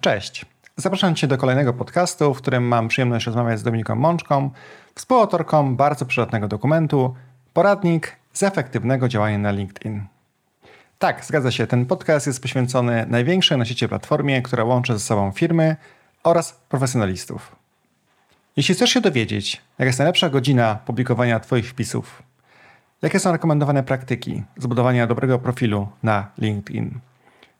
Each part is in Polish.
Cześć. Zapraszam Cię do kolejnego podcastu, w którym mam przyjemność rozmawiać z Dominiką Mączką, współautorką bardzo przydatnego dokumentu Poradnik z efektywnego działania na LinkedIn. Tak, zgadza się, ten podcast jest poświęcony największej na świecie platformie, która łączy ze sobą firmy oraz profesjonalistów. Jeśli chcesz się dowiedzieć, jaka jest najlepsza godzina publikowania Twoich wpisów, jakie są rekomendowane praktyki zbudowania dobrego profilu na LinkedIn,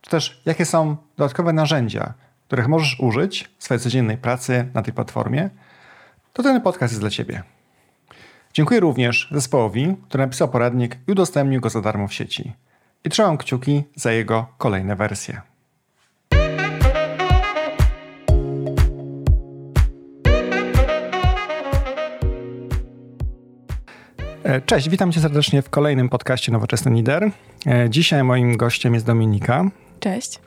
czy też jakie są dodatkowe narzędzia, których możesz użyć w swojej codziennej pracy na tej platformie, to ten podcast jest dla Ciebie. Dziękuję również zespołowi, który napisał poradnik i udostępnił go za darmo w sieci. I trzymam kciuki za jego kolejne wersje. E, cześć, witam cię serdecznie w kolejnym podcaście Nowoczesny Lider. E, dzisiaj moim gościem jest Dominika. Cześć.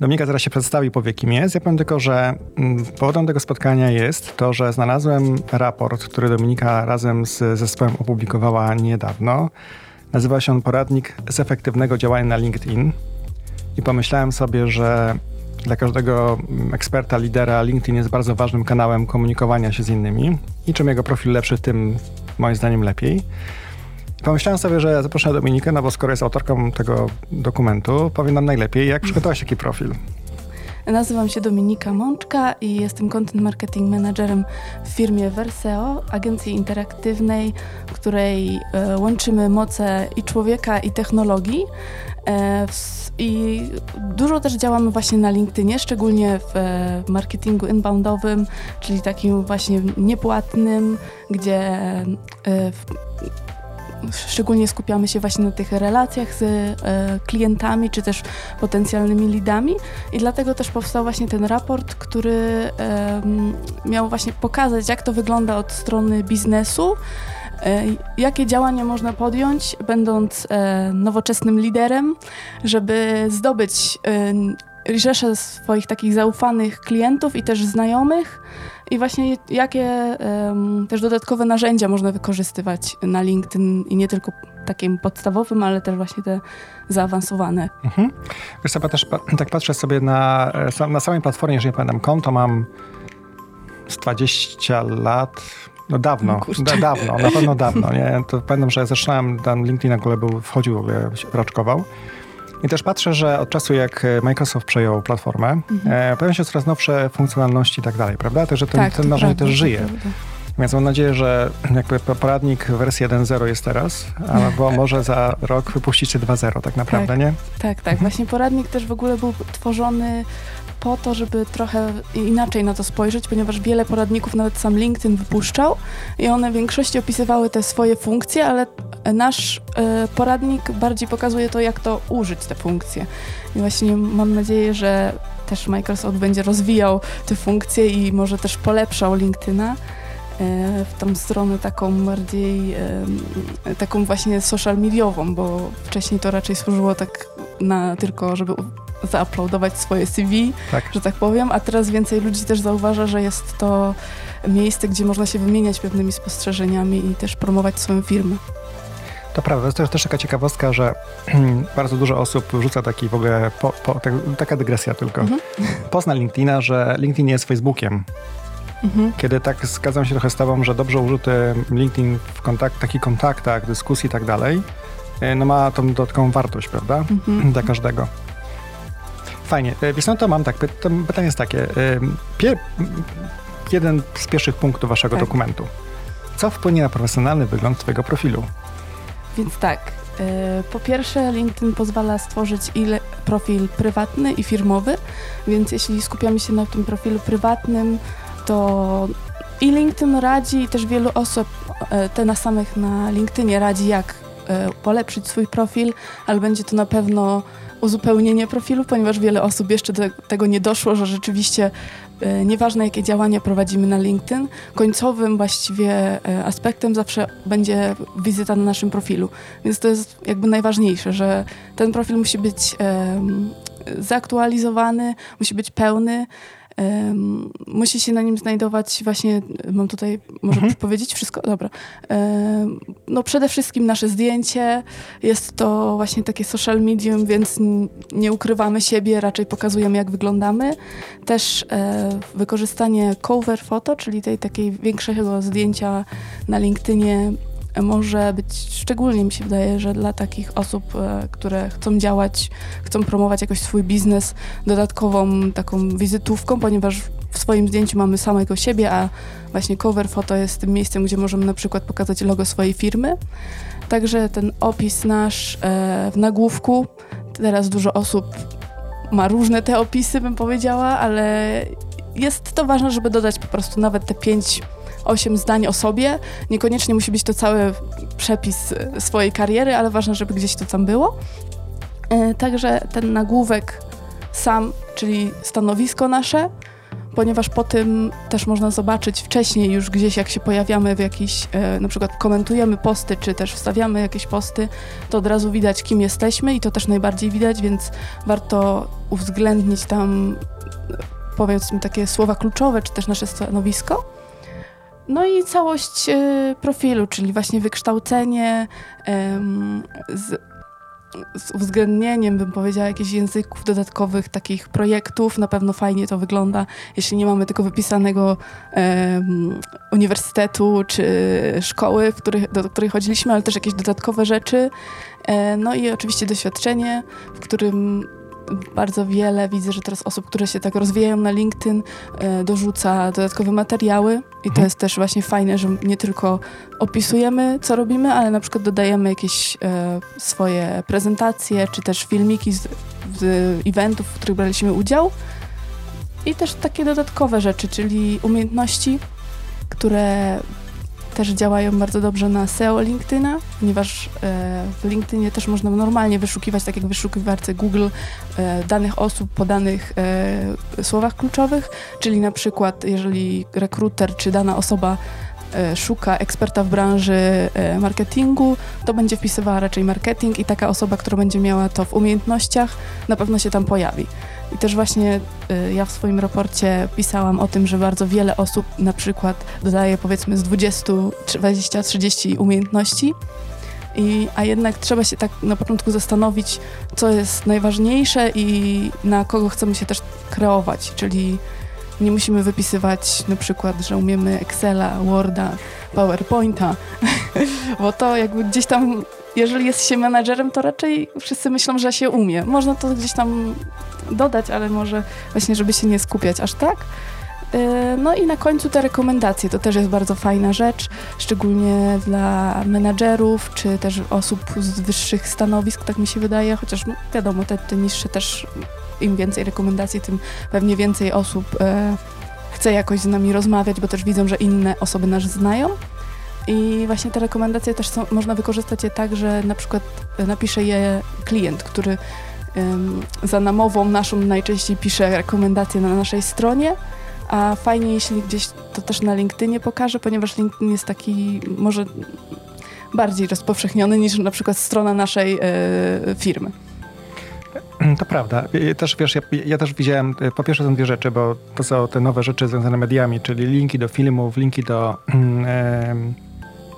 Dominika zaraz się przedstawi, powie kim jest. Ja powiem tylko, że mm, powodem tego spotkania jest to, że znalazłem raport, który Dominika razem z zespołem opublikowała niedawno. Nazywa się on Poradnik z efektywnego działania na LinkedIn. I pomyślałem sobie, że dla każdego mm, eksperta, lidera LinkedIn jest bardzo ważnym kanałem komunikowania się z innymi. I czym jego profil lepszy, tym moim zdaniem lepiej. Pomyślałem sobie, że zaproszę Dominikę, no bo skoro jest autorką tego dokumentu, powie nam najlepiej, jak przygotować taki profil. Nazywam się Dominika Mączka i jestem content marketing managerem w firmie Verseo, agencji interaktywnej, w której e, łączymy moce i człowieka, i technologii. E, I dużo też działamy właśnie na LinkedInie, szczególnie w e, marketingu inboundowym, czyli takim właśnie niepłatnym, gdzie szczególnie skupiamy się właśnie na tych relacjach z e, klientami, czy też potencjalnymi lidami. I dlatego też powstał właśnie ten raport, który miał właśnie pokazać, jak to wygląda od strony biznesu, e, jakie działania można podjąć, będąc e, nowoczesnym liderem, żeby zdobyć rzeszę swoich takich zaufanych klientów i też znajomych, i właśnie jakie um, też dodatkowe narzędzia można wykorzystywać na LinkedIn i nie tylko takim podstawowym, ale też właśnie te zaawansowane. Mhm. Wiesz co, też tak patrzę sobie na, e, na samej platformie, jeżeli pamiętam konto, mam z 20 lat, no dawno, no da, dawno, na pewno dawno, nie? To pamiętam, że zaczynałem, tam LinkedIn w ogóle był, wchodził, w ogóle raczkował. I też patrzę, że od czasu jak Microsoft przejął platformę, mhm. e, pojawiają się coraz nowsze funkcjonalności i tak dalej, prawda? Także ten, tak, ten narzędzie też żyje. Więc mam nadzieję, że jakby poradnik wersji 1.0 jest teraz, albo może za rok wypuścicie 2.0 tak naprawdę, tak, nie? Tak, tak. Właśnie poradnik też w ogóle był tworzony po to, żeby trochę inaczej na to spojrzeć, ponieważ wiele poradników nawet sam LinkedIn wypuszczał i one w większości opisywały te swoje funkcje, ale nasz e, poradnik bardziej pokazuje to, jak to użyć te funkcje. I właśnie mam nadzieję, że też Microsoft będzie rozwijał te funkcje i może też polepszał LinkedIna e, w tą stronę taką bardziej, taką właśnie social mediową, bo wcześniej to raczej służyło tak na tylko, żeby zauploadować swoje CV, tak. że tak powiem, a teraz więcej ludzi też zauważa, że jest to miejsce, gdzie można się wymieniać pewnymi spostrzeżeniami i też promować swoją firmę. To prawda, to jest też taka ciekawostka, że bardzo dużo osób wrzuca taki w ogóle, po, po, tak, taka dygresja tylko, mhm. pozna LinkedIna, że LinkedIn jest Facebookiem. Mhm. Kiedy tak zgadzam się trochę z tobą, że dobrze użyty LinkedIn w kontakt, takich kontaktach, dyskusji i tak dalej, e, no ma tą dodatkową wartość, prawda? Mhm. Dla każdego. Fajnie. E, wiesz, no to mam tak, pytanie jest takie. E, pier jeden z pierwszych punktów waszego tak. dokumentu. Co wpłynie na profesjonalny wygląd twojego profilu? Więc tak, e, po pierwsze, LinkedIn pozwala stworzyć ile profil prywatny i firmowy, więc jeśli skupiamy się na tym profilu prywatnym, to i LinkedIn radzi, i też wielu osób, te na samych na LinkedInie radzi, jak polepszyć swój profil, ale będzie to na pewno uzupełnienie profilu, ponieważ wiele osób jeszcze do tego nie doszło, że rzeczywiście e, nieważne jakie działania prowadzimy na LinkedIn, końcowym właściwie e, aspektem zawsze będzie wizyta na naszym profilu. Więc to jest jakby najważniejsze, że ten profil musi być zaktualizowany, musi być pełny, Um, musi się na nim znajdować właśnie, mam tutaj, może mhm. powiedzieć wszystko? Dobra. Um, no przede wszystkim nasze zdjęcie, jest to właśnie takie social medium, więc nie ukrywamy siebie, raczej pokazujemy jak wyglądamy. Też e, wykorzystanie cover photo, czyli tej takiej większego zdjęcia na LinkedInie może być, szczególnie mi się wydaje, że dla takich osób, e, które chcą działać, chcą promować jakoś swój biznes, dodatkową taką wizytówką, ponieważ w swoim zdjęciu mamy samego siebie, a właśnie cover photo jest tym miejscem, gdzie możemy na przykład pokazać logo swojej firmy. Także ten opis nasz e, w nagłówku, teraz dużo osób ma różne te opisy, bym powiedziała, ale jest to ważne, żeby dodać po prostu nawet te pięć 8 zdań o sobie. Niekoniecznie musi być to cały przepis e, swojej kariery, ale ważne, żeby gdzieś to tam było. E, także ten nagłówek sam, czyli stanowisko nasze, ponieważ po tym też można zobaczyć wcześniej już gdzieś, jak się pojawiamy w jakiś, e, na przykład komentujemy posty, czy też wstawiamy jakieś posty, to od razu widać, kim jesteśmy i to też najbardziej widać, więc warto uwzględnić tam powiedzmy takie słowa kluczowe, czy też nasze stanowisko. No i całość y, profilu, czyli właśnie wykształcenie z, z uwzględnieniem, bym powiedziała, jakichś języków dodatkowych, takich projektów. Na pewno fajnie to wygląda, jeśli nie mamy tylko wypisanego uniwersytetu czy szkoły, których, do, do której chodziliśmy, ale też jakieś dodatkowe rzeczy. E, no i oczywiście doświadczenie, w którym bardzo wiele widzę, że teraz osób, które się tak rozwijają na LinkedIn, e, dorzuca dodatkowe materiały i to mhm. jest też właśnie fajne, że nie tylko opisujemy, co robimy, ale na przykład dodajemy jakieś e, swoje prezentacje, czy też filmiki z, z eventów, w których braliśmy udział. I też takie dodatkowe rzeczy, czyli umiejętności, które też działają bardzo dobrze na SEO LinkedIna, ponieważ e, w LinkedInie też można normalnie wyszukiwać, tak jak w wyszukiwarce Google, e, danych osób po danych e, słowach kluczowych, czyli na przykład jeżeli rekruter czy dana osoba szuka eksperta w branży marketingu, to będzie wpisywała raczej marketing i taka osoba, która będzie miała to w umiejętnościach, na pewno się tam pojawi. I też właśnie y, ja w swoim raporcie pisałam o tym, że bardzo wiele osób na przykład dodaje powiedzmy z 20, 20, 30 umiejętności, i, a jednak trzeba się tak na początku zastanowić, co jest najważniejsze i na kogo chcemy się też kreować, czyli nie musimy wypisywać na przykład, że umiemy Excela, Worda, PowerPointa, bo to jakby gdzieś tam, jeżeli jest się menadżerem, to raczej wszyscy myślą, że się umie. Można to gdzieś tam dodać, ale może właśnie, żeby się nie skupiać aż tak. E, no i na końcu te rekomendacje, to też jest bardzo fajna rzecz, szczególnie dla menadżerów, czy też osób z wyższych stanowisk, tak mi się wydaje, chociaż no, wiadomo, te, te niższe też, im więcej rekomendacji, tym pewnie więcej osób e, chce jakoś z nami rozmawiać, bo też widzą, że inne osoby nas znają. I właśnie te rekomendacje też są, można wykorzystać je tak, że na przykład napisze je klient, który za namową naszą najczęściej pisze rekomendacje na naszej stronie, a fajnie jeśli gdzieś to też na LinkedInie pokaże, ponieważ LinkedIn jest taki może bardziej rozpowszechniony niż na przykład strona naszej e, firmy. To prawda. Też, wiesz, ja, ja, też widziałem, e, po pierwsze są dwie rzeczy, bo to są te nowe rzeczy związane z mediami, czyli linki do filmów, linki do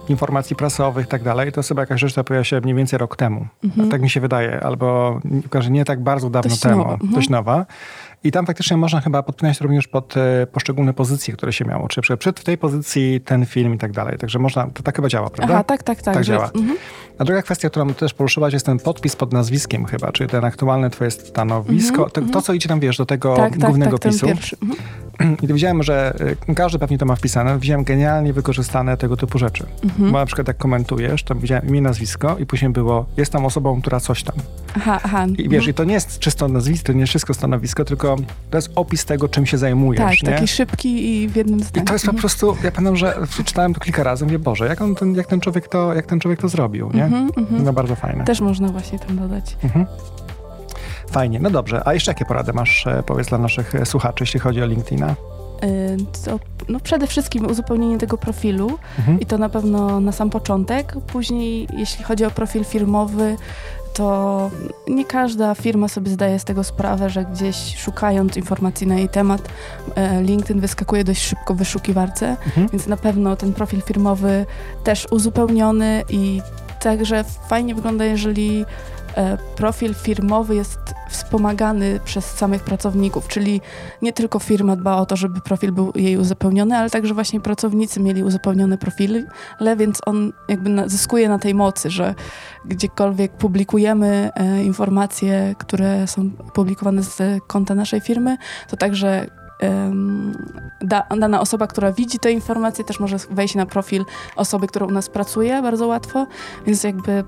informacji prasowych i tak dalej, to chyba jakaś rzecz, która pojawiła się mniej więcej rok temu. Mhm. Tak mi się wydaje, albo nie tak bardzo dawno dość temu, nowa. Mhm. dość nowa. I tam faktycznie można chyba podpinać również pod e, poszczególne pozycje, które się miało. Czy przed w tej pozycji ten film i tak dalej. Także można, to tak chyba działa, prawda? Aha, tak, tak, tak. Tak działa. Mhm. A druga kwestia, którą też poruszyłaś, jest ten podpis pod nazwiskiem chyba, czyli ten aktualne twoje stanowisko. Mhm, to, to, mhm. co idzie tam, wiesz, do tego tak, tak głównego tak, pisu. I widziałem, że y, każdy pewnie to ma wpisane. Widziałem genialnie wykorzystane tego typu rzeczy. Mhm. Bo na przykład jak komentujesz, to widziałem imię, nazwisko i później było, jest tam osobą, która coś tam. Aha, aha. I wiesz, mhm. i to nie jest czysto nazwisko, to nie jest wszystko stanowisko, tylko to jest opis tego, czym się zajmujesz. Tak, nie? taki szybki i w jednym zdaniu. I to jest po mhm. prostu, ja pamiętam, że czytałem to kilka razy, mówię, Boże, jak, on ten, jak, ten, człowiek to, jak ten człowiek to zrobił, nie? Mhm, mhm. no bardzo fajne. Też można właśnie tam dodać. Mhm. Fajnie, no dobrze. A jeszcze jakie porady masz, e, powiedz, dla naszych e, słuchaczy, jeśli chodzi o LinkedIna? To no przede wszystkim uzupełnienie tego profilu mhm. i to na pewno na sam początek. Później, jeśli chodzi o profil firmowy, to nie każda firma sobie zdaje z tego sprawę, że gdzieś szukając informacji na jej temat, e, LinkedIn wyskakuje dość szybko w wyszukiwarce, mhm. więc na pewno ten profil firmowy też uzupełniony i także fajnie wygląda, jeżeli E, profil firmowy jest wspomagany przez samych pracowników, czyli nie tylko firma dba o to, żeby profil był jej uzupełniony, ale także właśnie pracownicy mieli uzupełnione profile, więc on jakby zyskuje na tej mocy, że gdziekolwiek publikujemy e, informacje, które są publikowane z konta naszej firmy, to także da, dana osoba, która widzi te informacje, też może wejść na profil osoby, która u nas pracuje bardzo łatwo, więc jakby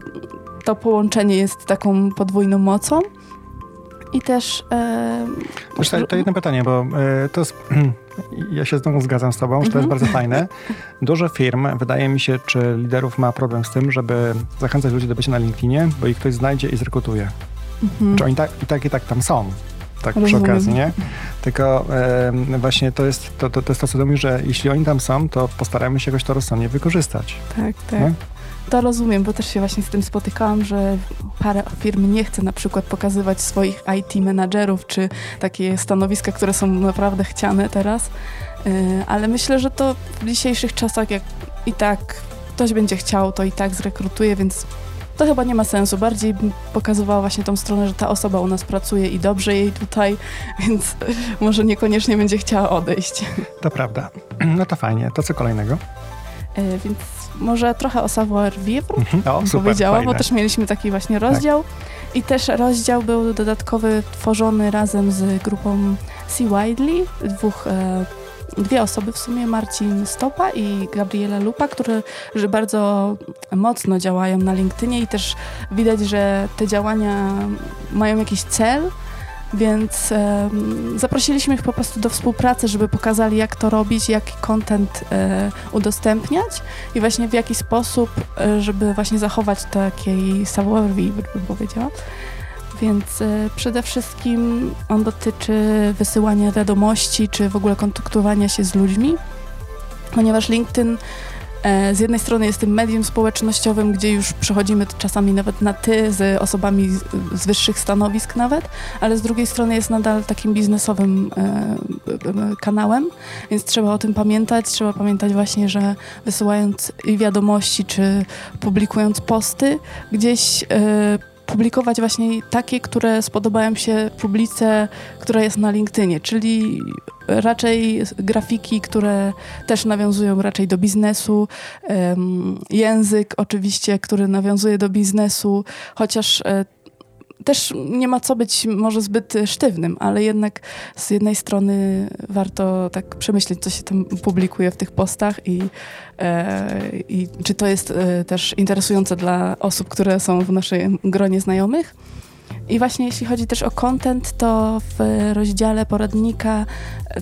to połączenie jest taką podwójną mocą. I też. E, to, to jedno pytanie, bo e, to jest. Ja się znowu zgadzam z Tobą, że to jest mhm. bardzo fajne. Dużo firm, wydaje mi się, czy liderów ma problem z tym, żeby zachęcać ludzi do bycia na LinkedInie, bo ich ktoś znajdzie i zrekrutuje. Mhm. Czy oni tak, i tak i tak tam są tak Rozumiem. przy okazji, nie? Tylko e, właśnie to jest to, to, to jest to, co mnie, że jeśli oni tam są, to postarajmy się jakoś to rozsądnie wykorzystać. Tak, tak. Nie? To rozumiem, bo też się właśnie z tym spotykałam, że parę firm nie chce na przykład pokazywać swoich IT menadżerów, czy takie stanowiska, które są naprawdę chciane teraz. E, ale myślę, że to w dzisiejszych czasach, jak i tak ktoś będzie chciał, to i tak zrekrutuje, więc to chyba nie ma sensu. Bardziej pokazywała właśnie tą stronę, że ta osoba u nas pracuje i dobrze jej tutaj, więc może niekoniecznie będzie chciała odejść. To prawda. No to fajnie. To co kolejnego? E, więc może trochę o savoir vivre, mhm. o, super, fajne. bo też mieliśmy taki właśnie rozdział. Tak. I też rozdział był dodatkowy tworzony razem z grupą C. Widely, dwóch e, dwie osoby w sumie, Marcin Stopa i Gabriela Lupa, które że bardzo mocno działają na LinkedInie i też widać, że te działania mają jakiś cel, więc e, zaprosiliśmy ich po prostu do współpracy, żeby pokazali, jak to robić, jaki content e, udostępniać i właśnie w jaki sposób, e, żeby właśnie zachować takiej savoir-vivre, bym powiedziała. Więc y, przede wszystkim on dotyczy wysyłania wiadomości, czy w ogóle kontaktowania się z ludźmi, ponieważ LinkedIn e, z jednej strony jest tym medium społecznościowym, gdzie już przechodzimy czasami nawet na ty z osobami z, wyższych stanowisk nawet, ale z drugiej strony jest nadal takim biznesowym e, e, kanałem, więc trzeba o tym pamiętać. Trzeba pamiętać właśnie, że wysyłając wiadomości czy publikując posty, gdzieś e, publikować właśnie takie, które spodobają się publice, która jest na LinkedInie, czyli raczej grafiki, które też nawiązują raczej do biznesu, język oczywiście, który nawiązuje do biznesu, chociaż e, też nie ma co być może zbyt sztywnym, ale jednak z jednej strony warto tak przemyśleć, co się tam publikuje w tych postach i, e, i czy to jest e, też interesujące dla osób, które są w naszym gronie znajomych. I właśnie jeśli chodzi też o content, to w rozdziale poradnika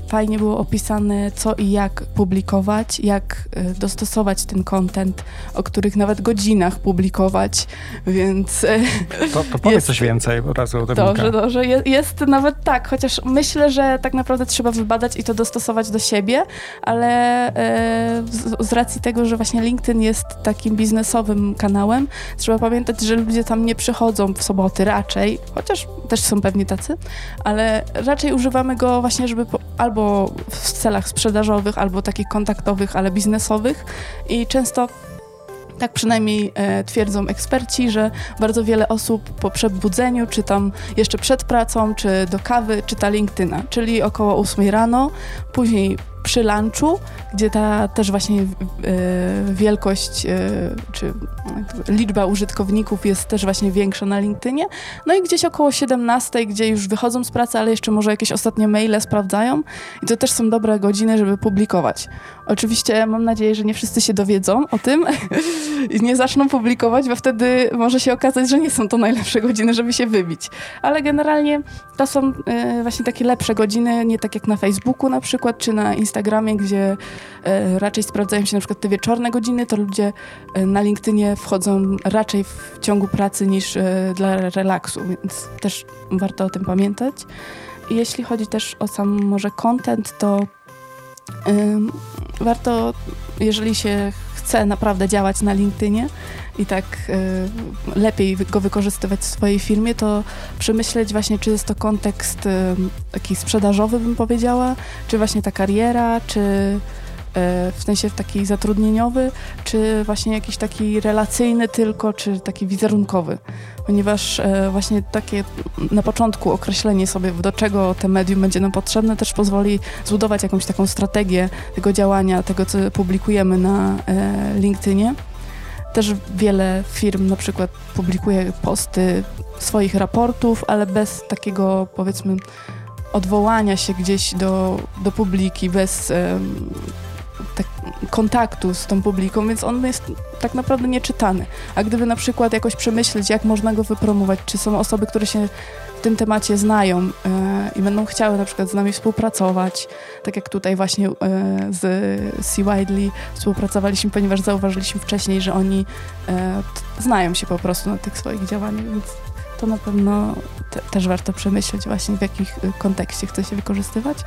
fajnie było opisane, co i jak publikować, jak e, dostosować ten content, o których nawet godzinach publikować, więc... E, to, to powiedz jest, coś więcej od razu o Dobrze, dobrze. Jest, jest nawet tak, chociaż myślę, że tak naprawdę trzeba wybadać i to dostosować do siebie, ale e, z, z racji tego, że właśnie LinkedIn jest takim biznesowym kanałem, trzeba pamiętać, że ludzie tam nie przychodzą w soboty raczej, chociaż też są pewnie tacy, ale raczej używamy go właśnie, żeby po, albo w celach sprzedażowych, albo takich kontaktowych, ale biznesowych. I często tak przynajmniej e, twierdzą eksperci, że bardzo wiele osób po przebudzeniu, czy tam jeszcze przed pracą, czy do kawy, czyta LinkedIna, czyli około 8 rano, później przy lunchu, gdzie ta też właśnie e, wielkość e, czy liczba użytkowników jest też właśnie większa na LinkedInie. No i gdzieś około 17, gdzie już wychodzą z pracy, ale jeszcze może jakieś ostatnie maile sprawdzają. I to też są dobre godziny, żeby publikować. Oczywiście mam nadzieję, że nie wszyscy się dowiedzą o tym i nie zaczną publikować, bo wtedy może się okazać, że nie są to najlepsze godziny, żeby się wybić. Ale generalnie to są e, właśnie takie lepsze godziny, nie tak jak na Facebooku na przykład, czy na Instagramie, gdzie e, raczej sprawdzają się na przykład te wieczorne godziny, to ludzie e, na LinkedInie wchodzą raczej w ciągu pracy niż dla relaksu, więc też warto o tym pamiętać. Jeśli chodzi też o sam może content, to warto, jeżeli się chce naprawdę działać na LinkedInie i tak y, lepiej go wykorzystywać w swojej firmie, to przemyśleć właśnie, czy jest to kontekst y, taki sprzedażowy, bym powiedziała, czy właśnie ta kariera, czy w sensie taki zatrudnieniowy, czy właśnie jakiś taki relacyjny tylko, czy taki wizerunkowy. Ponieważ e, właśnie takie na początku określenie sobie, do czego te medium będzie nam potrzebne, też pozwoli zbudować jakąś taką strategię tego działania, tego, co publikujemy na e, LinkedInie. Też wiele firm na przykład publikuje posty swoich raportów, ale bez takiego powiedzmy odwołania się gdzieś do, do publiki, bez kontaktu z tą publiką, więc on jest tak naprawdę nieczytany. A gdyby na przykład jakoś przemyśleć, jak można go wypromować, czy są osoby, które się w tym temacie znają e, i będą chciały na przykład z nami współpracować, tak jak tutaj właśnie e, z C. Widely współpracowaliśmy, ponieważ zauważyliśmy wcześniej, że oni e, znają się po prostu na tych swoich działaniach, więc to na pewno te, też warto przemyśleć właśnie w jakim kontekście chce się wykorzystywać.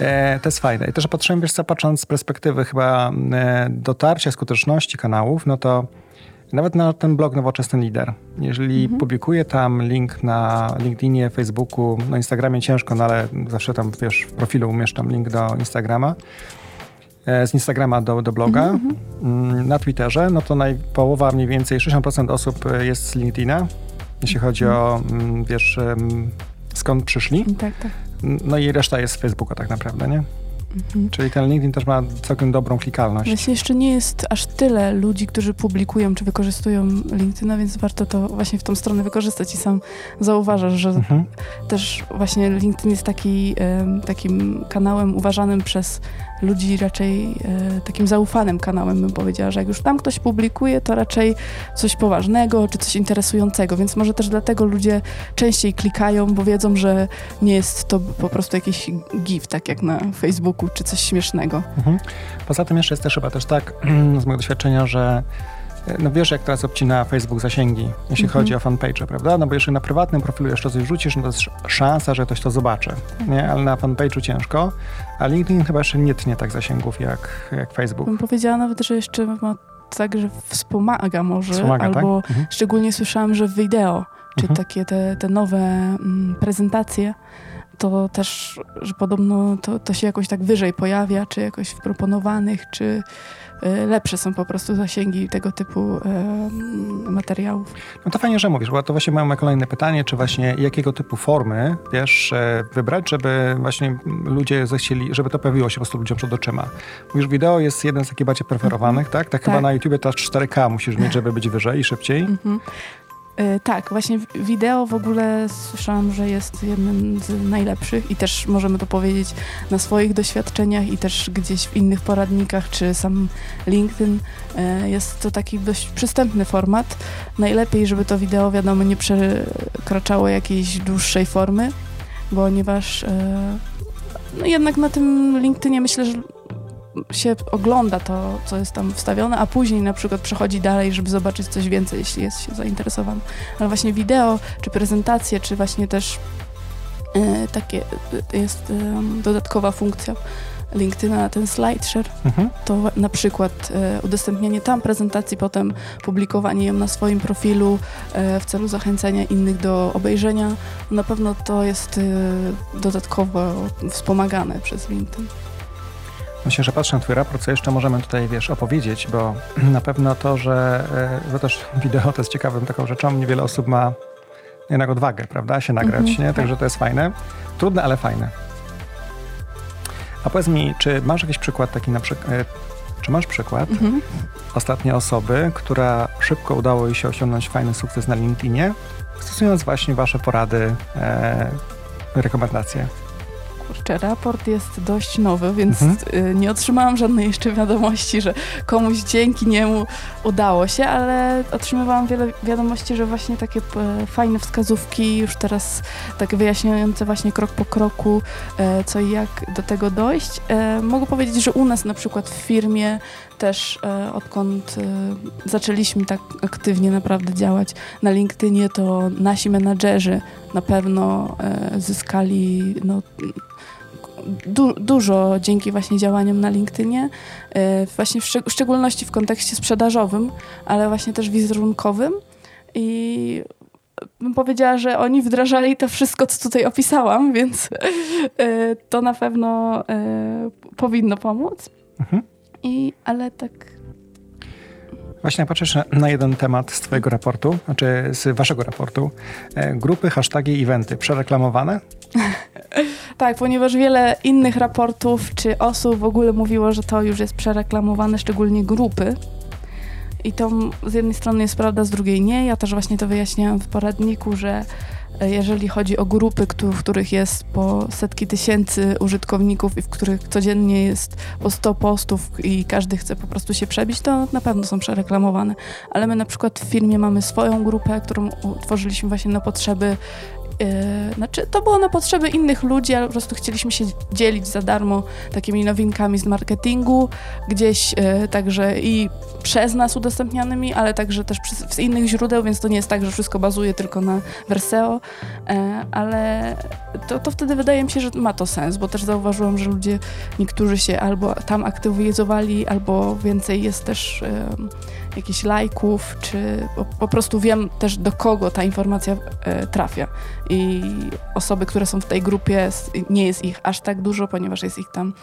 E, to jest fajne. I też patrzyłem, wiesz co, patrząc z perspektywy chyba e, dotarcia skuteczności kanałów, no to nawet na ten blog Nowoczesny Lider, jeżeli mhm. publikuję tam link na LinkedInie, Facebooku, na Instagramie ciężko, no ale zawsze tam, wiesz, w profilu umieszczam link do Instagrama, e, z Instagrama do, do bloga, mhm, mhm. Mm, na Twitterze, no to naj, połowa mniej więcej, 60% osób jest z LinkedIna, jeśli chodzi mhm. o, mm, wiesz, skąd przyszli. Tak, tak. No i reszta jest z Facebooka tak naprawdę, nie? Mhm. Czyli ten LinkedIn też ma całkiem dobrą klikalność. Właśnie jeszcze nie jest aż tyle ludzi, którzy publikują czy wykorzystują LinkedIna, więc warto to właśnie w tą stronę wykorzystać i sam zauważasz, że mhm. też właśnie LinkedIn jest taki, takim kanałem uważanym przez ludzi raczej e, takim zaufanym kanałem, bym powiedziała, że jak już tam ktoś publikuje, to raczej coś poważnego czy coś interesującego, więc może też dlatego ludzie częściej klikają, bo wiedzą, że nie jest to po prostu jakiś gif, tak jak na Facebooku, czy coś śmiesznego. Mhm. Poza tym jeszcze jest też chyba też tak, z mojego doświadczenia, że no wiesz, jak teraz obcina Facebook zasięgi, jeśli mhm. chodzi o fanpage, prawda? No bo jeżeli na prywatnym profilu jeszcze coś rzucisz, no to jest szansa, że ktoś to zobaczy, nie? Ale na fanpage'u ciężko, a LinkedIn chyba jeszcze nie tnie tak zasięgów jak, jak Facebook. Bym powiedziała nawet, że jeszcze ma tak, że wspomaga może, wspomaga, tak? albo tak? mhm. szczególnie słyszałam, że wideo, czy mhm. takie te, te nowe mm, prezentacje, to też, że podobno to, to się jakoś tak wyżej pojawia, czy jakoś w proponowanych, czy Y, lepsze są po prostu zasięgi tego typu y, materiałów. No to fajnie, że mówisz, bo to właśnie mam kolejne pytanie, czy właśnie jakiego typu formy, wiesz, e, wybrać, żeby właśnie ludzie zechcieli, żeby to pojawiło się po prostu ludziom przed oczyma. Mówisz, wideo jest jeden z takich bardziej preferowanych, mhm. tak? tak? Tak chyba na YouTubie to 4K musisz mieć, żeby być wyżej i szybciej. Mhm. E, tak, właśnie wideo w ogóle słyszałam, że jest jednym z najlepszych i też możemy to powiedzieć na swoich doświadczeniach i też gdzieś w innych poradnikach, czy sam LinkedIn. E, jest to taki dość przystępny format. Najlepiej, żeby to wideo, wiadomo, nie przekraczało jakiejś dłuższej formy, ponieważ e, no jednak na tym LinkedInie myślę, że się ogląda to, co jest tam wstawione, a później na przykład przechodzi dalej, żeby zobaczyć coś więcej, jeśli jest się zainteresowany. Ale właśnie wideo, czy prezentacje, czy właśnie też y, takie y, jest y, dodatkowa funkcja LinkedIna, ten SlideShare, mhm. to na przykład e, udostępnianie tam prezentacji, potem publikowanie ją na swoim profilu e, w celu zachęcenia innych do obejrzenia, na pewno to jest e, dodatkowo wspomagane przez LinkedIn. Myślę, że patrzę na Twój raport, co jeszcze możemy tutaj, wiesz, opowiedzieć, bo na pewno to, że, no też wideo to jest ciekawym taką rzeczą, niewiele osób ma jednak odwagę, prawda, się nagrać, -hmm, nie? Także tak. to jest fajne. Trudne, ale fajne. A powiedz mi, czy masz jakiś przykład taki na przykład, Czy masz przykład mhm. ostatniej osoby, która szybko udało jej się osiągnąć fajny sukces na LinkedInie, stosując właśnie Wasze porady, e, rekomendacje? Kurczę, raport jest dość nowy, więc mhm. Y, nie otrzymałam żadnej jeszcze wiadomości, że komuś dzięki niemu udało się, ale otrzymywałam wiele wiadomości, że właśnie takie e, fajne wskazówki, już teraz tak wyjaśniające właśnie krok po kroku, e, co i jak do tego dojść. E, mogę powiedzieć, że u nas na przykład w firmie też odkąd zaczęliśmy tak aktywnie naprawdę działać na LinkedInie, to nasi menadżerzy na pewno zyskali no, du dużo dzięki właśnie działaniom na LinkedInie, e, właśnie w, szczeg w szczególności w kontekście sprzedażowym, ale właśnie też wizerunkowym i bym powiedziała, że oni wdrażali to wszystko, co tutaj opisałam, więc e, to na pewno e, powinno pomóc. Mhm. I, ale tak Właśnie patrzysz na jeden temat z Twojego raportu, znaczy z Waszego raportu. Grupy, hasztagi, eventy przereklamowane? tak, ponieważ wiele innych raportów czy osób w ogóle mówiło, że to już jest przereklamowane, szczególnie grupy. I to z jednej strony jest prawda, z drugiej nie. Ja też właśnie to wyjaśniałam w poradniku, że e, jeżeli chodzi o grupy, w których jest po setki tysięcy użytkowników i w których codziennie jest po 100 postów i każdy chce po prostu się przebić, to na pewno są przereklamowane. Ale my na przykład w firmie mamy swoją grupę, którą utworzyliśmy właśnie na potrzeby Yy, znaczy, to było na potrzeby innych ludzi, ale po prostu chcieliśmy się dzielić za darmo takimi nowinkami z marketingu, gdzieś yy, także i przez nas udostępnianymi, ale także też z innych źródeł, więc to nie jest tak, że wszystko bazuje tylko na Verseo, yy, ale to, to wtedy wydaje mi się, że ma to sens, bo też zauważyłam, że ludzie, niektórzy się albo tam aktywizowali, albo więcej jest też jakichś lajków, czy po, po, prostu wiem też do kogo ta informacja e, trafia. I osoby, które są w tej grupie, nie jest ich aż tak dużo, ponieważ jest ich tam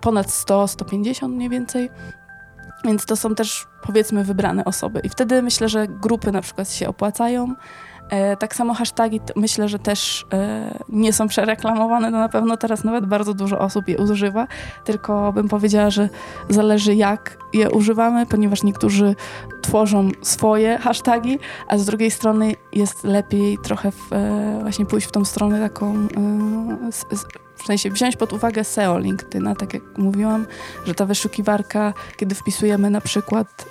ponad 100, 150 mniej więcej. Więc to są też powiedzmy wybrane osoby. I wtedy myślę, że grupy na przykład się opłacają. E, tak samo hasztagi myślę, że też e, nie są przereklamowane, no na pewno teraz nawet bardzo dużo osób je używa, tylko bym powiedziała, że zależy jak je używamy, ponieważ niektórzy tworzą swoje hasztagi, a z drugiej strony jest lepiej trochę w, e, właśnie pójść w tą stronę taką, w sensie wziąć pod uwagę SEO LinkedIna, tak jak mówiłam, że ta wyszukiwarka, kiedy wpisujemy na przykład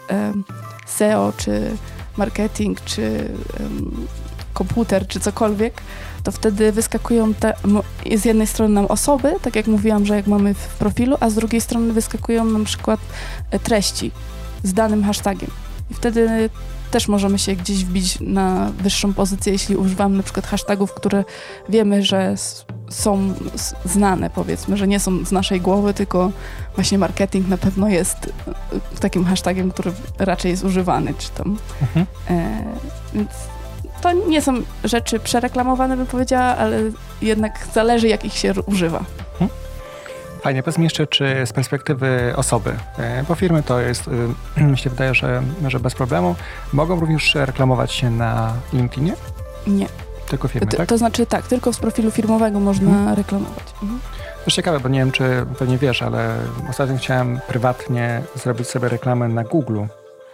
SEO czy marketing, czy komputer czy cokolwiek, to wtedy wyskakują te, z jednej strony nam osoby, tak jak mówiłam, że jak mamy w profilu, a z drugiej strony wyskakują na przykład e, treści z danym hashtagiem. I wtedy też możemy się gdzieś wbić na wyższą pozycję, jeśli używamy na przykład hashtagów, które wiemy, że są znane, powiedzmy, że nie są z naszej głowy, tylko właśnie marketing na pewno jest e, takim hashtagiem, który raczej jest używany, czy tam. Mhm. E, więc to nie są rzeczy przereklamowane, bym powiedziała, ale jednak zależy, jak ich się używa. Hmm? Fajnie, powiedz mi jeszcze, czy z perspektywy osoby, e, bo firmy to jest, e, mi się wydaje, że, że bez problemu, mogą również reklamować się na LinkedInie? Nie. Tylko firmy, to, tak? To znaczy tak, tylko z profilu firmowego można hmm. reklamować. Mhm. To ciekawe, bo nie wiem, czy pewnie wiesz, ale ostatnio chciałem prywatnie zrobić sobie reklamę na Google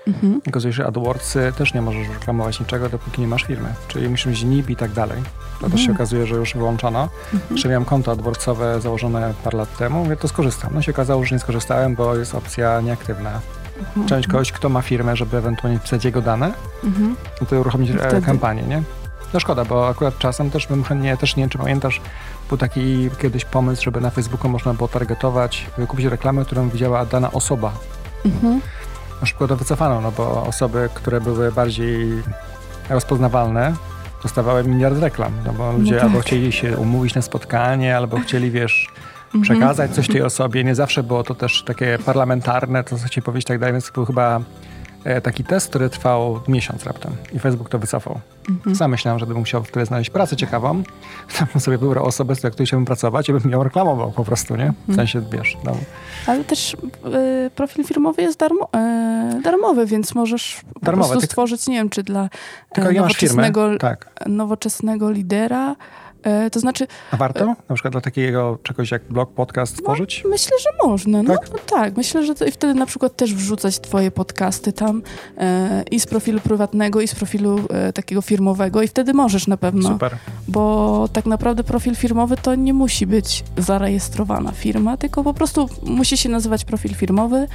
Mhm. Okazuje się, że AdWordsy też nie możesz reklamować niczego, dopóki nie masz firmy. Czyli musisz mieć NIB i tak dalej. To mhm. się okazuje, że już wyłączono. Mhm. Że miałem konto AdWordsowe założone parę lat temu, mówię, to skorzystam. No się okazało, że nie skorzystałem, bo jest opcja nieaktywna. Mhm. Część kogoś, kto ma firmę, żeby ewentualnie wpisać jego dane, mhm. no to uruchomić e, Wtedy. kampanię, nie? No szkoda, bo akurat czasem też bym chętnie, też nie wiem, czy pamiętasz, był taki kiedyś pomysł, żeby na Facebooku można było targetować, kupić reklamę, którą widziała dana osoba. Mhm na szybko to wycofano, no bo osoby, które były bardziej rozpoznawalne, dostawały miliard reklam, no bo ludzie no tak. albo chcieli się umówić na spotkanie, albo chcieli, wiesz, mhm. przekazać coś tej osobie. Nie zawsze było to też takie parlamentarne, to co chcieli powiedzieć tak dalej, więc to był chyba taki test, który trwał miesiąc raptem i Facebook to wycofał. Mhm. Sam myślałem, że bym musiał wtedy znaleźć pracę ciekawą, tam sobie wybrał osobę, z której chciałbym pracować i bym ją reklamował po prostu, nie? W mhm. sensie, wiesz, no. Ale też y, profil firmowy jest darmo, y, darmowy, więc możesz darmowy, po prostu stworzyć, nie wiem, czy dla tylko nowoczesnego, tak. nowoczesnego lidera E, to znaczy... A warto? Na przykład dla takiego czegoś jak blog, podcast stworzyć? No, myślę, że można. No, Tak? no tak, myślę, że to, i wtedy na przykład też wrzucać twoje podcasty tam e, i z profilu prywatnego, i z profilu e, takiego firmowego i wtedy możesz na pewno. Super. Bo tak naprawdę profil firmowy to nie musi być zarejestrowana firma, tylko po prostu musi się nazywać profil firmowy,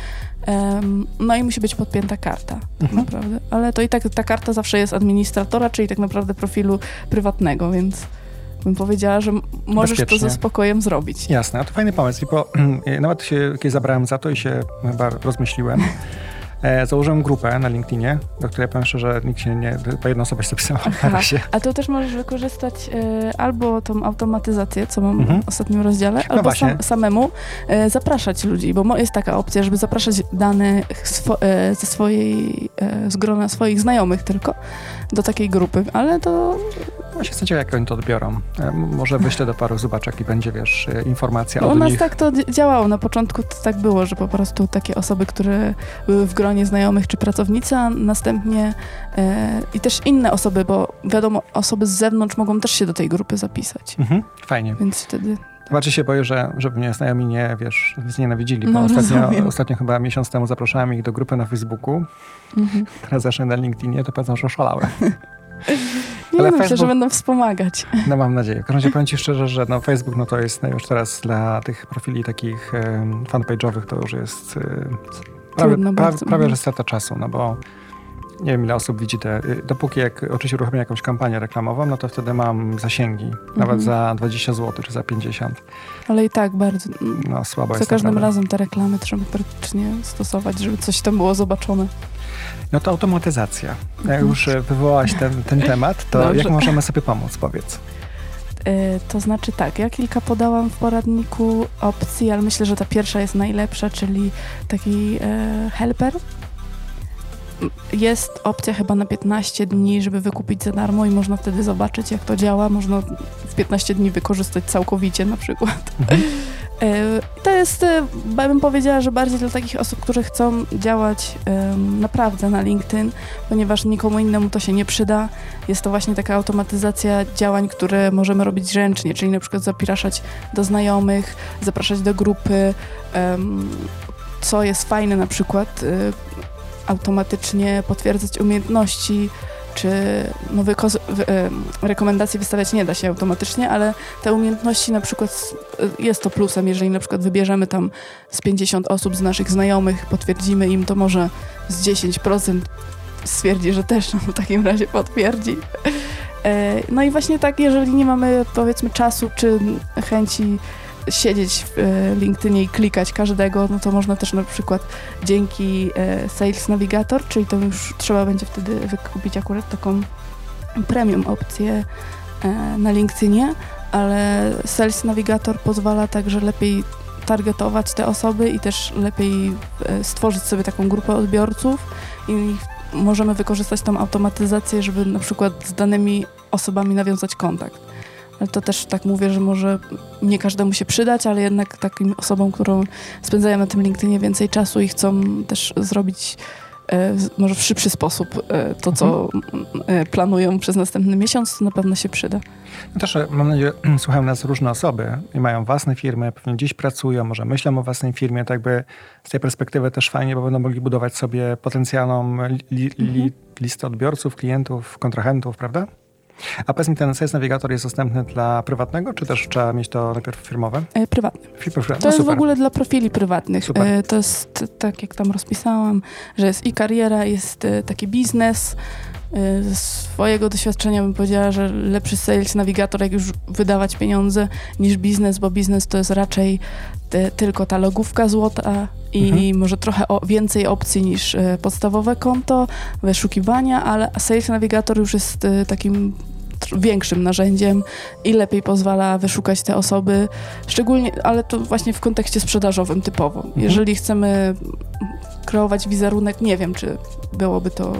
no i musi być podpięta karta, tak Mhm. naprawdę. Ale to i tak ta karta zawsze jest administratora, czyli tak naprawdę profilu prywatnego, więc bym powiedziała, że możesz to ze spokojem zrobić. Jasne, a to fajny pomysł, bo nawet się kiedyś zabrałem za to i się chyba rozmyśliłem. E, założyłem grupę na LinkedInie, do której powiem szczerze, nikt się nie, po jedna osoba się zapisała. A to też możesz wykorzystać e, albo tą automatyzację, co mam Mhm. w ostatnim rozdziale, No albo sam, samemu e, zapraszać ludzi, bo jest taka opcja, żeby zapraszać dane swo, e, ze swojej, e, z grona swoich znajomych tylko do takiej grupy, ale to Właśnie chcę ciekawe, jak oni to odbiorą. E, może wyślę do paru zobaczek i będzie, wiesz, e, informacja u od nas nich. tak to działało. Na początku to tak było, że po prostu takie osoby, które były w gronie znajomych czy pracownicy, a następnie e, i też inne osoby, bo wiadomo, osoby z zewnątrz mogą też się do tej grupy zapisać, Mhm, fajnie. więc wtedy Bardziej się boję, że żeby mnie znajomi nie, wiesz, znienawidzili, bo No, ostatnio, ostatnio chyba miesiąc temu zapraszałem ich do grupy na Facebooku, Mhm. teraz zacznę na LinkedInie, to powiedzą, że oszalałem. Nie Ale myślę, że Facebook- będą wspomagać. No mam nadzieję. W każdym razie powiem ci szczerze, że no, Facebook no, to jest no, już teraz dla tych profili takich um, fanpage'owych to już jest e, prawie, Trudno prawie, Mhm. że strata czasu, no bo nie wiem ile osób widzi te, y, dopóki jak oczywiście uruchomię jakąś kampanię reklamową, no to wtedy mam zasięgi, nawet Mhm. za 20 zł czy za 50. Ale i tak bardzo. No słabo Za jest każdym naprawdę. razem te reklamy trzeba praktycznie stosować, żeby coś tam było zobaczone. No to automatyzacja. Jak Mhm. już e, wywołałaś ten, ten temat, to Dobrze. jak możemy sobie pomóc, powiedz. E, To znaczy tak, ja kilka podałam w poradniku opcji, ale myślę, że ta pierwsza jest najlepsza, czyli taki helper. Jest opcja chyba na 15 dni, żeby wykupić za darmo i można wtedy zobaczyć, jak to działa. Można w 15 dni wykorzystać całkowicie na przykład. Mhm. E, To jest, e, bym powiedziała, że bardziej dla takich osób, które chcą działać naprawdę na LinkedIn, ponieważ nikomu innemu to się nie przyda. Jest to właśnie taka automatyzacja działań, które możemy robić ręcznie, czyli na przykład zapraszać do znajomych, zapraszać do grupy. Co jest fajne, na przykład y, automatycznie potwierdzać umiejętności, czy no, wyko- wy- em, rekomendacji wystawiać nie da się automatycznie, ale te umiejętności na przykład y, jest to plusem, jeżeli na przykład wybierzemy tam z 50 osób z naszych znajomych, potwierdzimy im, to może z 10% stwierdzi, że też w takim razie potwierdzi. E, No i właśnie tak, jeżeli nie mamy powiedzmy czasu czy chęci siedzieć w e, LinkedInie i klikać każdego, no to można też na przykład dzięki e, Sales Navigator, czyli to już trzeba będzie wtedy wykupić akurat taką premium opcję e, na LinkedInie, ale Sales Navigator pozwala także lepiej targetować te osoby i też lepiej stworzyć sobie taką grupę odbiorców i możemy wykorzystać tą automatyzację, żeby na przykład z danymi osobami nawiązać kontakt. Ale to też tak mówię, że może nie każdemu się przydać, ale jednak takim osobom, którą spędzają na tym LinkedInie więcej czasu i chcą też zrobić e, może w szybszy sposób e, to, co e, planują przez następny miesiąc, to na pewno się przyda. No Też e, mam nadzieję, słuchają nas różne osoby i mają własne firmy, pewnie gdzieś pracują, może myślą o własnej firmie, tak by z tej perspektywy też fajnie, bo będą mogli budować sobie potencjalną li, li, listę odbiorców, klientów, kontrahentów, prawda? A powiedz mi, ten Sales Navigator jest dostępny dla prywatnego, czy też trzeba mieć to najpierw firmowe? E, prywatne. To No jest w super. ogóle dla profili prywatnych. E, To jest tak, jak tam rozpisałam, że jest i kariera, jest e, taki biznes. E, Ze swojego doświadczenia bym powiedziała, że lepszy sales navigator, jak już wydawać pieniądze, niż biznes, bo biznes to jest raczej te, tylko ta logówka złota i Mhm. może trochę o, więcej opcji niż e, podstawowe konto, wyszukiwania, ale sales navigator już jest e, takim większym narzędziem i lepiej pozwala wyszukać te osoby, szczególnie, ale to właśnie w kontekście sprzedażowym typowo. Mhm. Jeżeli chcemy kreować wizerunek, nie wiem, czy byłoby to...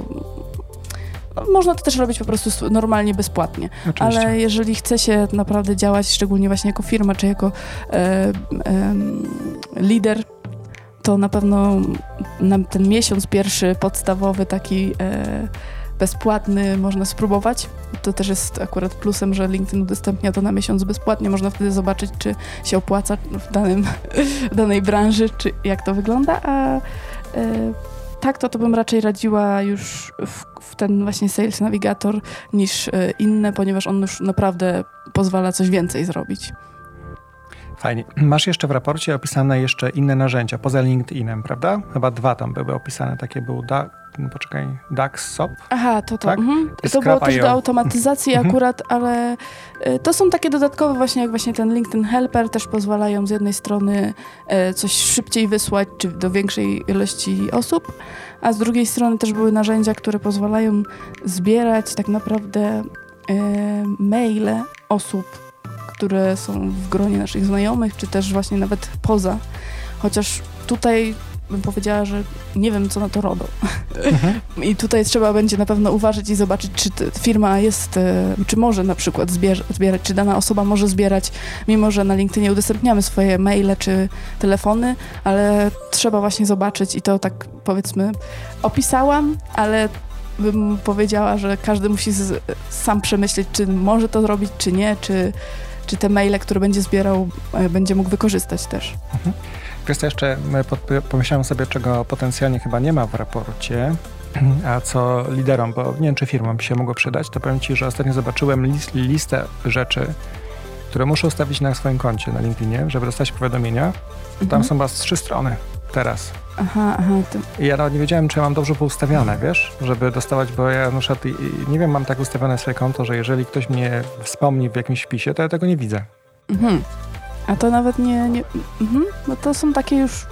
No, można to też robić po prostu normalnie, bezpłatnie. Oczywiście. Ale jeżeli chce się naprawdę działać, szczególnie właśnie jako firma, czy jako e, em, lider, to na pewno ten miesiąc pierwszy, podstawowy taki e, bezpłatny, można spróbować. To też jest akurat plusem, że LinkedIn udostępnia to na miesiąc bezpłatnie. Można wtedy zobaczyć, czy się opłaca w, danym, w danej branży, czy jak to wygląda, a tak, to, to bym raczej radziła już w, w ten właśnie Sales Navigator niż e, inne, ponieważ on już naprawdę pozwala coś więcej zrobić. Fajnie. Masz jeszcze w raporcie opisane jeszcze inne narzędzia poza LinkedInem, prawda? Chyba dwa tam były opisane. Takie był da, poczekaj, DAX SOP. Aha, to to. Tak? Mhm. To było też do automatyzacji mhm. akurat, ale y, to są takie dodatkowe właśnie, jak właśnie ten LinkedIn Helper też pozwalają z jednej strony y, coś szybciej wysłać, czy do większej ilości osób, a z drugiej strony też były narzędzia, które pozwalają zbierać tak naprawdę y, maile osób które są w gronie naszych znajomych, czy też właśnie nawet poza. Chociaż tutaj bym powiedziała, że nie wiem, co na to RODO. Mhm. I tutaj trzeba będzie na pewno uważać i zobaczyć, czy firma jest, e, czy może na przykład zbierać, czy dana osoba może zbierać, mimo że na LinkedInie udostępniamy swoje maile czy telefony, ale trzeba właśnie zobaczyć i to tak powiedzmy opisałam, ale bym powiedziała, że każdy musi sam przemyśleć, czy może to zrobić, czy nie, czy czy te maile, które będzie zbierał, e, będzie mógł wykorzystać też. Mhm. Wiesz jeszcze pomyślałem sobie, czego potencjalnie chyba nie ma w raporcie, a co liderom, bo nie wiem, czy firmom się mogło przydać, to powiem Ci, że ostatnio zobaczyłem list, listę rzeczy, które muszę ustawić na swoim koncie na LinkedInie, żeby dostać powiadomienia. Mhm. Tam są chyba trzy strony teraz. Aha, aha. To... I ja nawet nie wiedziałem, czy ja mam dobrze poustawiane, wiesz, żeby dostawać, bo ja na przykład, nie wiem, mam tak ustawione swoje konto, że jeżeli ktoś mnie wspomni w jakimś wpisie, to ja tego nie widzę. Mhm. A to nawet nie, nie mhm. no to są takie już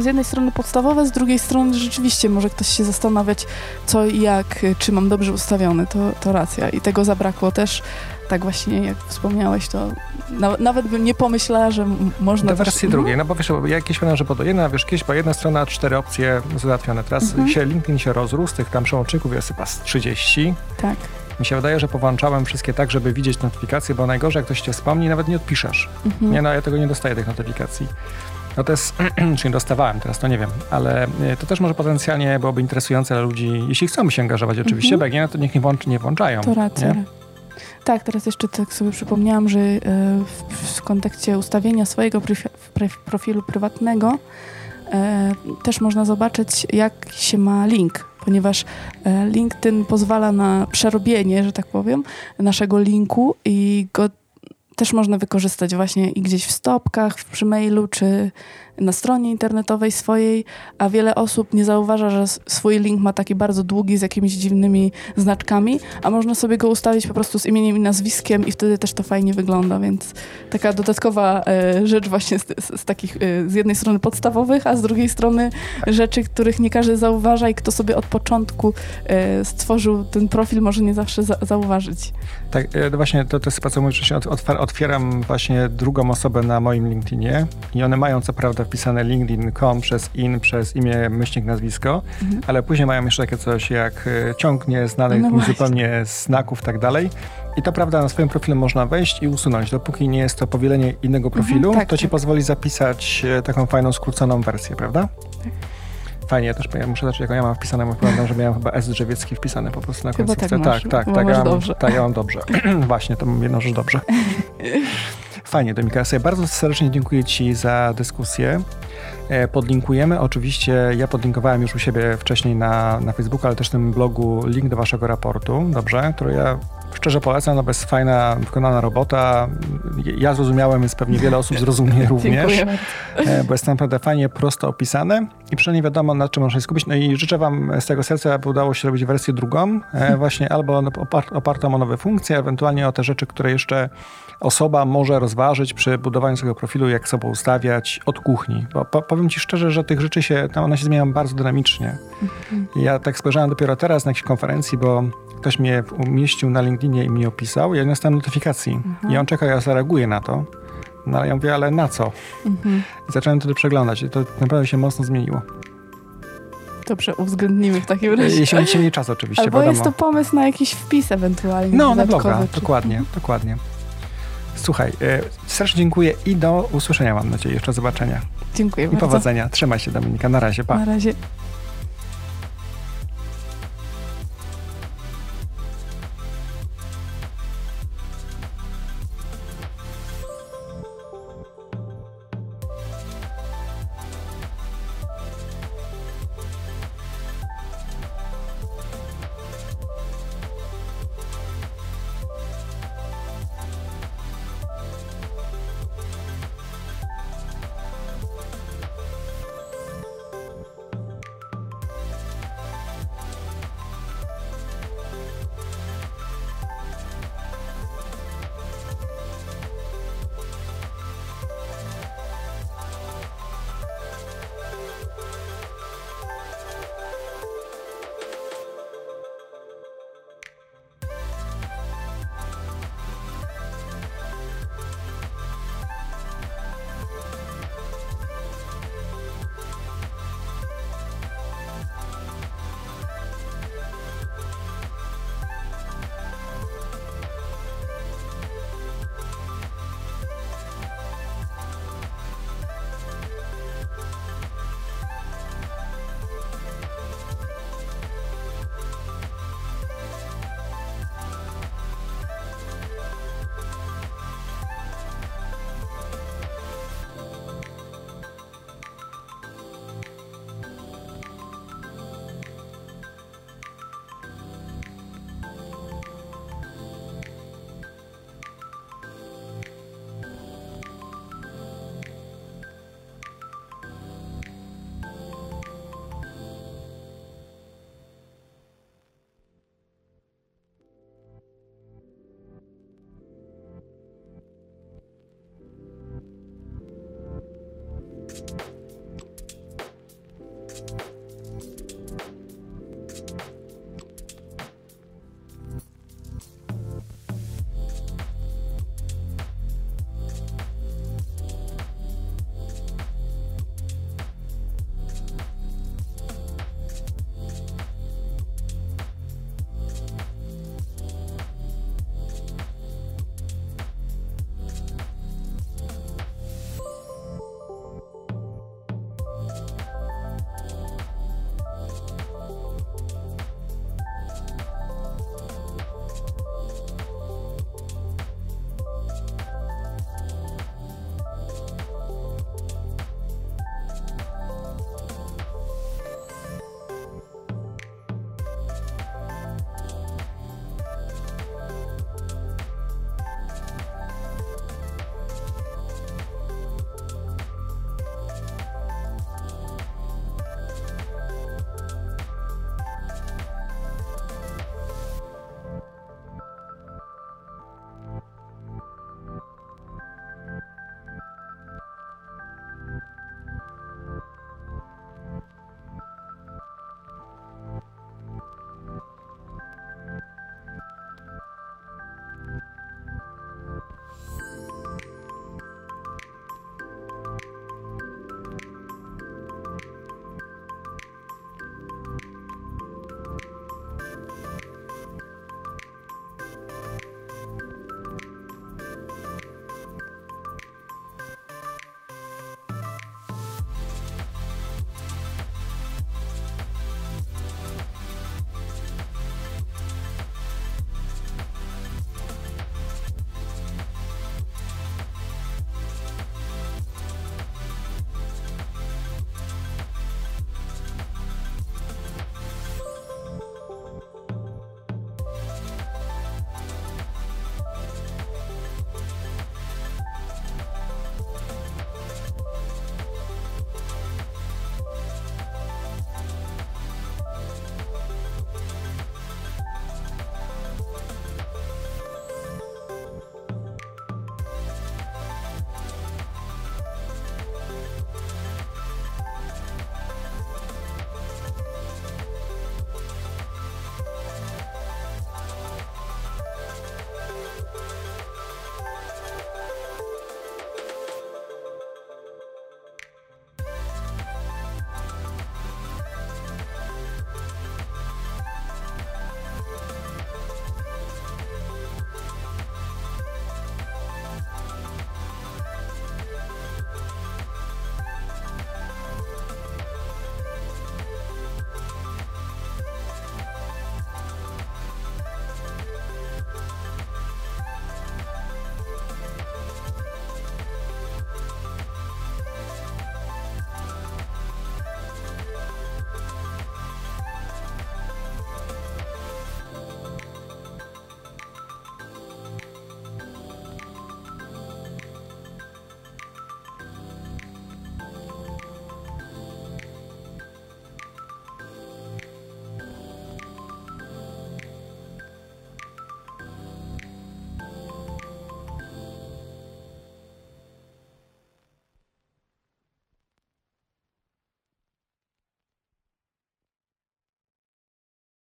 z jednej strony podstawowe, z drugiej strony rzeczywiście może ktoś się zastanawiać, co i jak, czy mam dobrze ustawiony, to, to racja. I tego zabrakło też tak właśnie jak wspomniałeś, to na, nawet bym nie pomyślała, że można... Do wersji też... drugiej, no bo wiesz, jakieś pamiętam, że było jedna, wiesz, kiedyś była jedna strona, cztery opcje załatwione. Teraz mhm. się LinkedIn się rozrósł, tych tam przełączników jest chyba 30. Tak. Mi się wydaje, że powłączałem wszystkie tak, żeby widzieć notyfikacje, bo najgorzej, jak ktoś cię wspomni, nawet nie odpiszesz. Mhm. Nie, no ja tego nie dostaję, tych notyfikacji. No to jest, czy nie dostawałem teraz, to nie wiem, ale e, to też może potencjalnie byłoby interesujące dla ludzi, jeśli chcą się angażować oczywiście, mhm. jak nie, no to niech nie, włącz, nie włączają. To racja. Tak, teraz jeszcze tak sobie przypomniałam, że e, w, w kontekście ustawienia swojego profilu prywatnego e, też można zobaczyć, jak się ma link, ponieważ LinkedIn pozwala na przerobienie, że tak powiem, naszego linku i go też można wykorzystać właśnie i gdzieś w stopkach, przy mailu, czy na stronie internetowej swojej, a wiele osób nie zauważa, że swój link ma taki bardzo długi z jakimiś dziwnymi znaczkami, a można sobie go ustawić po prostu z imieniem i nazwiskiem i wtedy też to fajnie wygląda, więc taka dodatkowa e, rzecz właśnie z, z, z takich e, z jednej strony podstawowych, a z drugiej strony rzeczy, których nie każdy zauważa i kto sobie od początku e, stworzył ten profil, może nie zawsze za, zauważyć. Tak, e, no właśnie to, to jest mówisz, że otwieram właśnie drugą osobę na moim LinkedInie i one mają co prawda wpisane linkedin.com przez in, przez imię, myślnik, nazwisko, mhm. ale później mają jeszcze takie coś jak e, ciąg nieznanych no zupełnie znaków i tak dalej. I to prawda, na swoim profilu można wejść i usunąć. Dopóki nie jest to powielenie innego mhm, profilu, mhm, tak, to ci tak. pozwoli zapisać e, taką fajną, skróconą wersję, prawda? Tak. Fajnie, ja też ja muszę zacząć, jaką ja mam wpisane, bo pamiętam, że miałem chyba S drzewiecki wpisane po prostu na końcu. Tak, tak, tak, tak, tak, ja mam, tak, ja mam dobrze. Właśnie, to mam jedną rzecz dobrze. Fajnie, Dominika, ja bardzo serdecznie dziękuję Ci za dyskusję. E, podlinkujemy oczywiście, ja podlinkowałem już u siebie wcześniej na, na Facebooku, ale też w tym blogu link do Waszego raportu, dobrze, który ja szczerze polecam, no bo jest fajna, wykonana robota. Ja zrozumiałem, więc pewnie wiele osób zrozumie również, e, bo jest naprawdę fajnie, prosto opisane i przynajmniej wiadomo, na czym można się skupić. No i życzę Wam z tego serca, aby udało się robić wersję drugą, e, właśnie albo opartą o nowe funkcje, ewentualnie o te rzeczy, które jeszcze osoba może rozważyć przy budowaniu swojego profilu, jak sobie ustawiać od kuchni. Bo po, powiem Ci szczerze, że tych rzeczy się, tam one się zmieniają bardzo dynamicznie. Mhm. Ja tak spojrzałem dopiero teraz na jakiejś konferencji, bo ktoś mnie umieścił na LinkedInie i mi opisał, ja nie dostałem notyfikacji. Mhm. I on czeka, ja zareaguję na to. No ale ja mówię, ale na co? Mhm. I zacząłem wtedy przeglądać i to naprawdę się mocno zmieniło. Dobrze, uwzględnimy w takim razie. Jeśli będziecie mieli czas oczywiście, Albo jest to pomysł na jakiś wpis ewentualnie. No, na bloga, czy... dokładnie, dokładnie. Słuchaj, e, serdecznie dziękuję i do usłyszenia mam nadzieję, jeszcze zobaczenia. Dziękuję I bardzo. powodzenia. Trzymaj się Dominika, na razie, pa. Na razie.